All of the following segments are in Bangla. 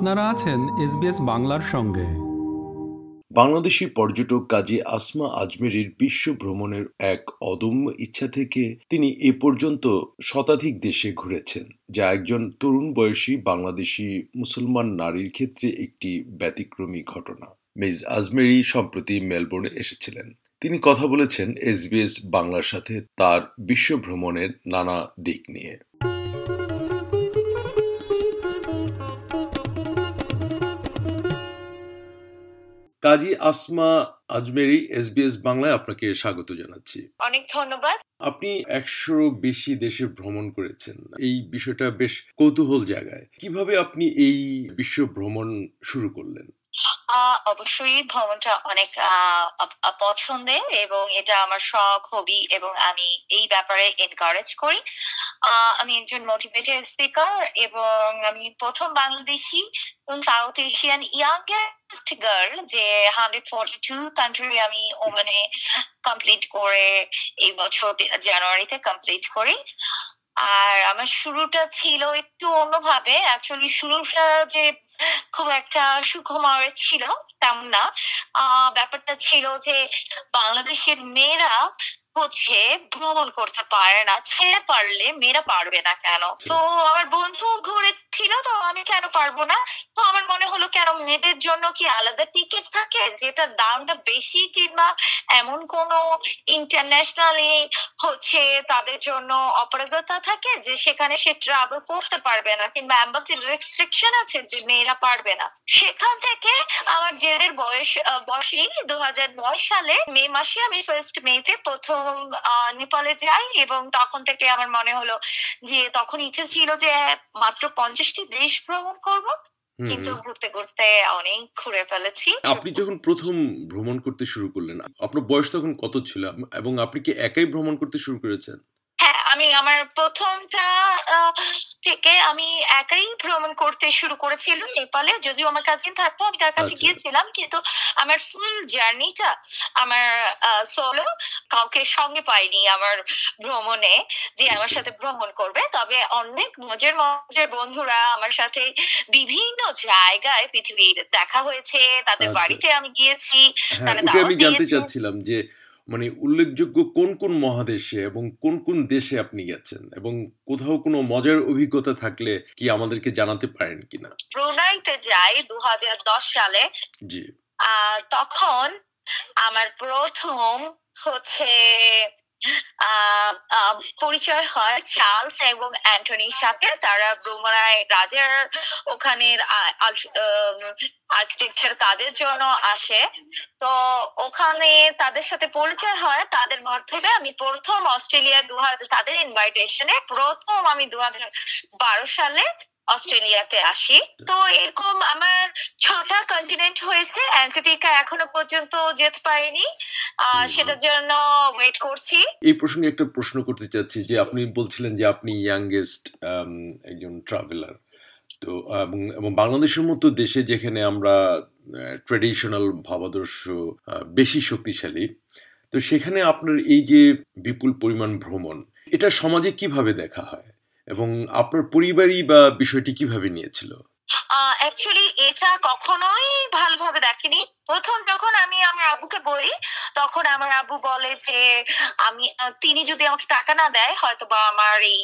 আপনারা আছেন এসবিএস বাংলার সঙ্গে। বাংলাদেশি পর্যটক কাজী আসমা আজমেরির বিশ্ব ভ্রমণের এক অদম্য ইচ্ছা থেকে তিনি এ পর্যন্ত শতাধিক দেশে ঘুরেছেন, যা একজন তরুণ বয়সী বাংলাদেশি মুসলমান নারীর ক্ষেত্রে একটি ব্যতিক্রমী ঘটনা। মিস আজমেরি সম্প্রতি মেলবোর্নে এসেছিলেন। তিনি কথা বলেছেন এসবিএস বাংলার সাথে তার বিশ্ব ভ্রমণের নানা দিক নিয়ে। কাজী আসমা আজমেরি এসবিএস বাংলায় আপনাকে স্বাগত জানাচ্ছি। অনেক ধন্যবাদ। আপনি একশো বেশি দেশে ভ্রমণ করেছেন। এই বিষয়টা বেশ কৌতূহল জায়গায় কীভাবে আপনি এই বিশ্ব ভ্রমণ শুরু করলেন? অবশ্যই ভ্রমণটা অনেক পছন্দের এবং এটা আমার শখ হবি এবং আমি এই ব্যাপারে এনকারেজ করি। আমি একজন মোটিভেটেড স্পিকার এবং আমি প্রথম বাংলাদেশি এবং সাউথ এশিয়ান ইয়াংগেস্ট গার্ল যে হান্ড্রেড ফোর্টি টু কান্ট্রি আমি ওমানে কমপ্লিট করে এই বছর জানুয়ারিতে কমপ্লিট করি। আর আমার শুরুটা ছিল একটু অন্যভাবে। অ্যাকচুয়ালি শুরুটা যে খুব একটা সুখময় ছিল তেমন না। ব্যাপারটা ছিল যে বাংলাদেশের মেয়েরা হচ্ছে ভ্রমণ করতে পারে না। ছেলে পারলে মেয়েরা পারবে না কেন? তো আমার বন্ধু ঘুরে ছিল তো আমি কেন পারব না? তো আমার মনে হলো কেন মেয়েদের জন্য কি আলাদা টিকিট থাকে? যেটা দামটা বেশি কিংবা এমন কোনো ইন্টারন্যাশনালি হচ্ছে তাদের জন্য অপারগতা থাকে যে সেখানে সে ট্রাভেল করতে পারবে না কিংবা অ্যাম্বাসির রেস্ট্রিকশন আছে যে মেয়েরা পারবে না। সেখান থেকে আমার জেলের বয়স বয়সী দু নয় সালে মে মাসে আমি ফার্স্ট মেতে প্রথম নেপালে যাই এবং তখন থেকে আমার মনে হলো যে তখন ইচ্ছে ছিল যে মাত্র পঞ্চাশটি দেশ ভ্রমণ করব। কিন্তু ঘুরতে ঘুরতে অনেক ঘুরে ফেলেছি। আপনি যখন প্রথম ভ্রমণ করতে শুরু করলেন আপনার বয়স তখন কত ছিল? এবং আপনি কি একাই ভ্রমণ করতে শুরু করেছেন? হ্যাঁ আমি আমার প্রথমটা থেকে আমি একাই ভ্রমণ করতে শুরু করেছিলাম নেপালে যদিও আমার কাজিন থাকতো আমি তার কাছে আচ্ছা। গিয়েছিলাম কিন্তু আমার ফুল জার্নিটা আমার সোলো কাউকে সঙ্গে পাইনি আমার ভ্রমণে যে আমার সাথে ভ্রমণ করবে তবে অনেক মজার মজার বন্ধুরা আমার সাথে বিভিন্ন জায়গায় পৃথিবীর দেখা হয়েছে তাদের আচ্ছা। বাড়িতে আমি গিয়েছি হ্যাঁ আমি জানতে চাচ্ছিলাম যে মানে উল্লেখযোগ্য কোন কোন মহাদেশে এবং কোন কোন দেশে আপনি গেছেন? এবং কোথাও কোনো মজার অভিজ্ঞতা থাকলে কি আমাদেরকে জানাতে পারেন কিনা? ব্রুনাইতে যাই দু হাজার দশ সালে। জি। তখন আমার প্রথম হচ্ছে পরিচয় হয় চার্লস এবং অ্যান্টনির সাথে তারা ব্রুমায় রাজার ওখানের আর্কিটেকচার কাজের জন্য আসে। তো ওখানে তাদের সাথে পরিচয় হয়। তাদের মাধ্যমে আমি প্রথম অস্ট্রেলিয়া দু হাজার তাদের ইনভাইটেশনে প্রথম আমি দু বারো সালে অস্ট্রেলিয়াতে আসি। তো এরকম আমার ছটা কন্টিনেন্ট হয়েছে। অ্যান্টার্কটিকা এখনও পর্যন্ত যেতে পারিনি। সেটার জন্য ওয়েট করছি। এই প্রসঙ্গে একটা প্রশ্ন করতে চাচ্ছি যে আপনি বলছিলেন যে আপনি ইয়াংগেস্ট একজন ট্রাভেলার তো এবং বাংলাদেশের মতো দেশে যেখানে আমরা ট্রেডিশনাল ভাবাদর্শ বেশি শক্তিশালী তো সেখানে আপনার এই যে বিপুল পরিমাণ ভ্রমণ এটা সমাজে কীভাবে দেখা হয়? এবং আপনার পরিবারই বা বিষয়টি কীভাবে নিয়েছিল? অ্যাকচুয়ালি এটা কখনোই ভালোভাবে দেখিনি। প্রথম যখন আমি আমার আব্বুকে বলি তখন আমার আব্বু বলে যে আমি তিনি যদি আমাকে টাকা না দেয় হয়তো বা আমার এই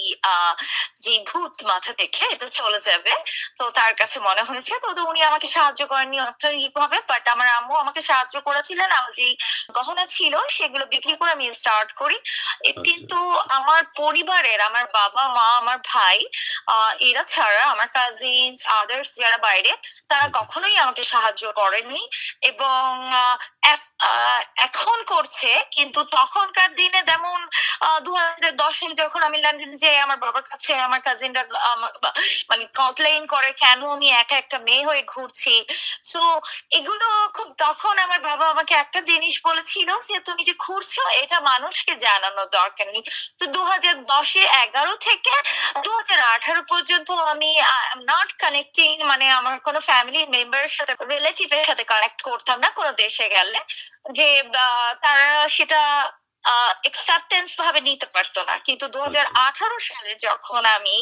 যে ভূত মাথা দেখে এটা চলে যাবে। তো তার কাছে মনে হয়েছে তো উনি আমাকে সাহায্য করেননি অর্থনৈতিকভাবে বাট আমার আম্মু আমাকে সাহায্য করেছিলেন। আমার যে গহনা ছিল সেগুলো বিক্রি করে আমি স্টার্ট করি। আচ্ছা। কিন্তু আমার পরিবারের আমার বাবা মা আমার ভাই আহ, এরা ছাড়া আমার কাজিনস আদার্স যারা বাইরে তারা কখনোই আমাকে সাহায্য করেনি এবং এখন করছে কিন্তু তখনকার দিনে যেমন দু হাজার দশে যখন আমি লন্ডনে যাই আমার বাবার কাছে আমার কাজিনরা মানে কমপ্লেইন করে কেন আমি একা একটা মেয়ে হয়ে ঘুরছি? সো এগুলো খুব তখন আমার বাবা আমাকে একটা জিনিস বলেছিল যে তুমি যে ঘুরছো এটা মানুষকে জানানো দরকার নেই। তো দু হাজার দশে এগারো থেকে দু হাজার আঠারো পর্যন্ত আমি নট কানেক্টিং মানে আমার কোনো ফ্যামিলি মেম্বারের সাথে রিলেটিভের সাথে কানেক্ট করতাম না কোনো দেশে গেলে। যে তারা সেটা একসেপ্টেন্স ভাবে নিতে পারতো না। কিন্তু দুই হাজার আঠারো সালে যখন আমি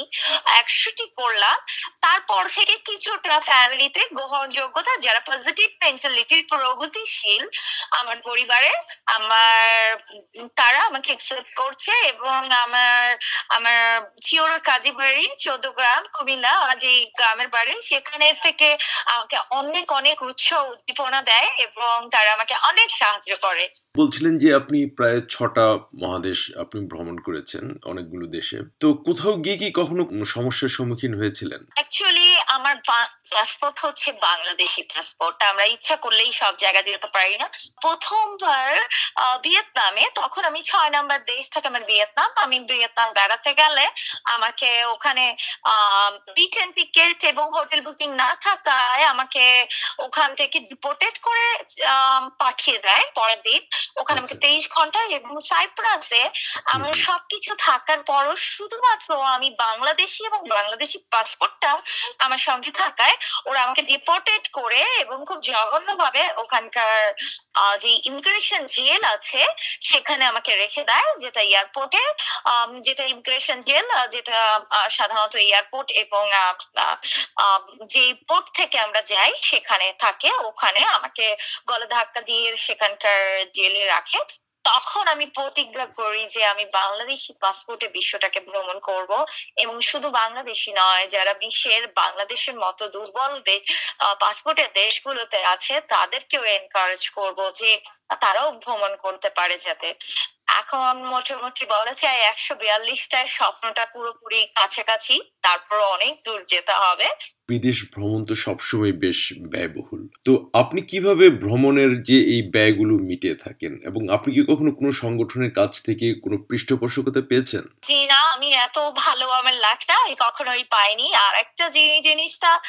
একশোটি করলাম তারপর থেকে কিছুটা ফ্যামিলিতে গ্রহণযোগ্যতা যারা পজিটিভ মেন্টালিটির প্রগতিশীল আমার পরিবারে আমার তারা আমাকে একসেপ্ট করছে এবং আমার আমার চিওর কাজী বাড়ি চোদ্দ গ্রাম কুমিল্লা আমার যে গ্রামের বাড়ি সেখানে থেকে আমাকে অনেক অনেক উৎসাহ উদ্দীপনা দেয় এবং তারা আমাকে অনেক সাহায্য করে। বলছিলেন যে আপনি প্রায় ছটা মহাদেশ আপনি ভ্রমণ করেছেন অনেকগুলো দেশে। তো কোথাও গিয়ে কি কখনো সমস্যার সম্মুখীন হয়েছিলেন? অ্যাকচুয়ালি আমার পাসপোর্ট হচ্ছে বাংলাদেশি পাসপোর্ট আমরা ইচ্ছা করলেই সব জায়গায় যেতে পারি না। প্রথমবার ভিয়েতনামে তখন আমি ছয় নাম্বার দেশ থেকে আমার ভিয়েতনাম। আমি ভিয়েতনাম বেড়াতে গেলে আমাকে ওখানে রিটার্ন টিকেট এবং হোটেল বুকিং না থাকায় আমাকে ওখান থেকে ডিপোর্টেড করে পাঠিয়ে দেয় পরের দিন। ওখানে আমাকে আচ্ছা। তেইশ ঘণ্টা এবং সাইপ্রাসে আমার সবকিছু থাকার পরও শুধুমাত্র আমি বাংলাদেশি এবং বাংলাদেশি পাসপোর্টটা আমার সঙ্গে থাকায় ওরা আমাকে ডিপোর্টেড করে এবং খুব জঘন্য ভাবে ওখানকার যে ইমিগ্রেশন জেল আছে, সেখানে আমাকে রেখে দেয়, যেটা এয়ারপোর্টে যেটা ইমিগ্রেশন জেল যেটা সাধারণত এয়ারপোর্ট এবং যে পোর্ট থেকে আমরা যাই, সেখানে থাকে, ওখানে আমাকে গলা ধাক্কা দিয়ে সেখানকার জেলে রাখে। তখন আমি প্রতিজ্ঞা করি যে আমি বাংলাদেশি পাসপোর্টে বিশ্বটাকে ভ্রমণ করব এবং শুধু বাংলাদেশি নয়, যারা বিশ্বের, বাংলাদেশের মতো দুর্বল পাসপোর্টের দেশগুলোতে আছে, তাদেরকেও এনকারেজ করব যে তারাও ভ্রমণ করতে পারে যাতে। এখন মোটামুটি বলা যায় একশো বিয়াল্লিশটায় স্বপ্নটা পুরোপুরি কাছাকাছি তারপর অনেক দূর যেতে হবে। বিদেশ ভ্রমণ তো সবসময় বেশ ব্যয়বহুল। তো আপনি কীভাবে ভ্রমণের যে এই ব্যয়গুলো মিটিয়ে থাকেন এবং আপনি কি কখনো কোনো সংগঠনের কাছ থেকে কোনো পৃষ্ঠপোষকতা পেয়েছেন? জি না আমি এত ভালো আমার লাখটা আমি কখনোই পাইনি। আর একটা জিনিস জিনিসটা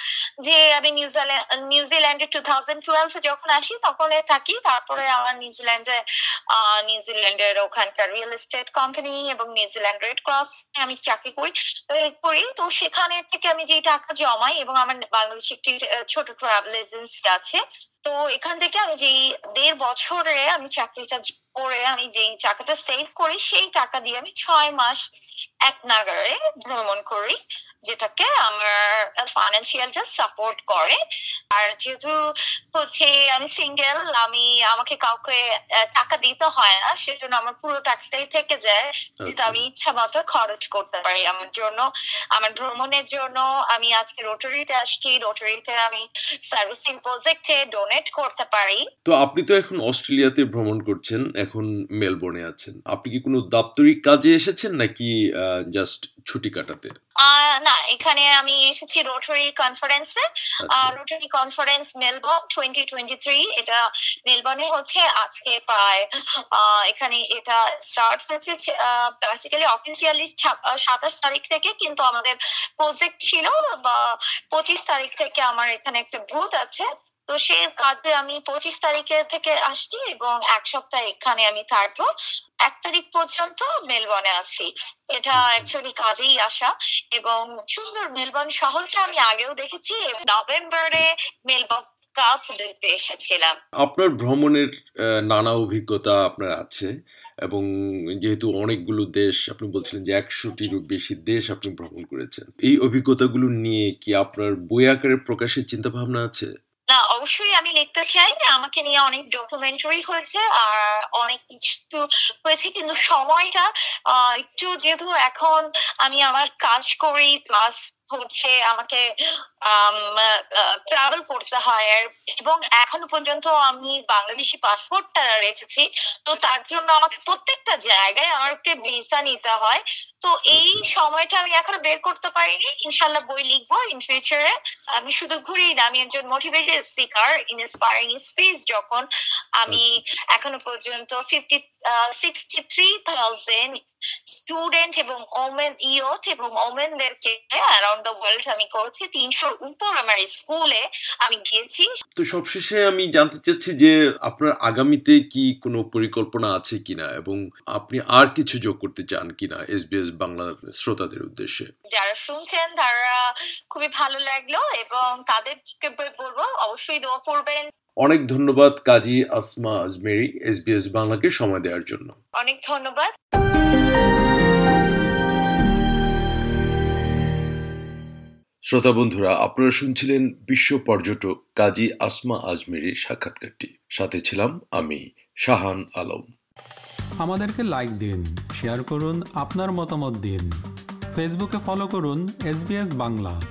যে আমি নিউজিল্যান্ড নিউজিল্যান্ডে টু থাউজেন্ড টুয়েলভে যখন আসি তখন থাকি তারপরে আমার নিউজিল্যান্ডে নিউজিল্যান্ডের ওখানকার রিয়েল এস্টেট কোম্পানি এবং নিউজিল্যান্ড রেড ক্রস আমি চাকরি করি করি। তো সেখানে থেকে আমি যে টাকা জমাই এবং আমার বাংলাদেশে একটি ছোট ট্রাভেল এজেন্সি আছে, তো এখান থেকে আমি যেই দেড় বছরে আমি চাকরিটা করে আমি যেই টাকাটা সেভ করি, সেই টাকা দিয়ে আমি ছয় মাস এক নাগারে ভ্রমণ করি। যেটাকে আমার ফাইন্যান্সিয়ালটা সাপোর্ট করে। আর যেহেতু হচ্ছে আমি সিঙ্গেল আমি আমাকে কাউকে টাকা দিতে হয় না সেজন্য আমার পুরো টাকাটাই থেকে যায় যেটা আমি ইচ্ছা মতো খরচ করতে পারি আমার জন্য। আমার ভ্রমণের জন্য আমি আজকে রোটারিতে আসছি রোটারিতে আমি সার্ভিসিং প্রজেক্টে ডোনেট করতে পারি। তো আপনি তো এখন অস্ট্রেলিয়াতে ভ্রমণ করছেন এখন মেলবোর্নে আছেন। আপনি কি কোনো দাপ্তরিক কাজে এসেছেন নাকি জাস্ট ছুটি কাটাতে? না এখানে আমি এসেছি রোটারি কনফারেন্সে Rotary conference Melbourne twenty twenty three এটা মেলবোর্নে হচ্ছে। আজকে প্রায় এখানে এটা স্টার্ট হয়েছে। বেসিক্যালি অফিসিয়ালি সাতাশ তারিখ থেকে কিন্তু আমাদের প্রজেক্ট ছিল বা পঁচিশ তারিখ থেকে আমার এখানে একটা বুথ আছে। তো সেই কাজে আমি পঁচিশ তারিখে থেকে আসছি এবং এক সপ্তাহ এখানে আমি থাকব। এক তারিখ পর্যন্ত মেলবর্নে আছি। এটা অ্যাকচুয়ালি কাজেই আসা এবং সুন্দর মেলবর্ন শহরটা আমি আগেও দেখেছি। নভেম্বরে এসেছিলাম। আপনার ভ্রমণের নানা অভিজ্ঞতা আপনার আছে এবং যেহেতু অনেকগুলো দেশ, আপনি বলছিলেন যে একশোটিরও বেশি দেশ আপনি ভ্রমণ করেছেন। এই অভিজ্ঞতাগুলো নিয়ে কি আপনার বই আকারে প্রকাশের চিন্তা ভাবনা আছে? অবশ্যই আমি লিখতে চাই আমাকে নিয়ে অনেক ডকুমেন্টারি হয়েছে আর অনেক কিছু হয়েছে কিন্তু সময়টা আহ, একটু যেহেতু এখন আমি আমার কাজ করি প্লাস হচ্ছে আমাকে ট্রাভেল করতে হয়। এবং এখনও পর্যন্ত আমি বাংলাদেশি পাসপোর্টটা রেখেছি। তো তার জন্য আমাকে প্রত্যেকটা জায়গায় আমাকে ভিসা নিতে হয়। তো এই সময়টা আমি এখনও বের করতে পারিনি। ইনশাল্লাহ বই লিখব ইন ফিউচারে আমি শুধু ঘুরেই না আমি একজন মোটিভেটেড স্পিকার ইন্সপায়ারিং স্পিচ যখন আমি এখনও পর্যন্ত fifty sixty three thousand student এবং ওমেন ইয়থ এবং ওমেনদেরকে অ্যারাউন্ড দ্য ওয়ার্ল্ড আমি করেছি। তিনশোর উপর আমার স্কুলে আমি গিয়েছি। তো সবশেষে আমি জানতে চাচ্ছি যে আপনার আগামীতে কি কোনো পরিকল্পনা আছে কিনা এবং আপনি আর কিছু যোগ করতে চান কিনা এসবিএস বাংলার শ্রোতাদের উদ্দেশ্যে? যারা শুনছেন তারা খুবই ভালো লাগল এবং তাদেরকে বলব অবশ্যই দোয়া করবেন। অনেক ধন্যবাদ কাজী আসমা আজমেরি এসবিএস বাংলাকে সময় দেওয়ার জন্য। অনেক ধন্যবাদ। শ্রোতা বন্ধুরা আপনারা শুনছিলেন বিশ্ব পর্যটক কাজী আসমা আজমেরির সাক্ষাৎকারটি। সাথে ছিলাম আমি শাহান আলম। আমাদেরকে লাইক দিন শেয়ার করুন আপনার মতামত দিন। ফেসবুকে ফলো করুন এস বাংলা।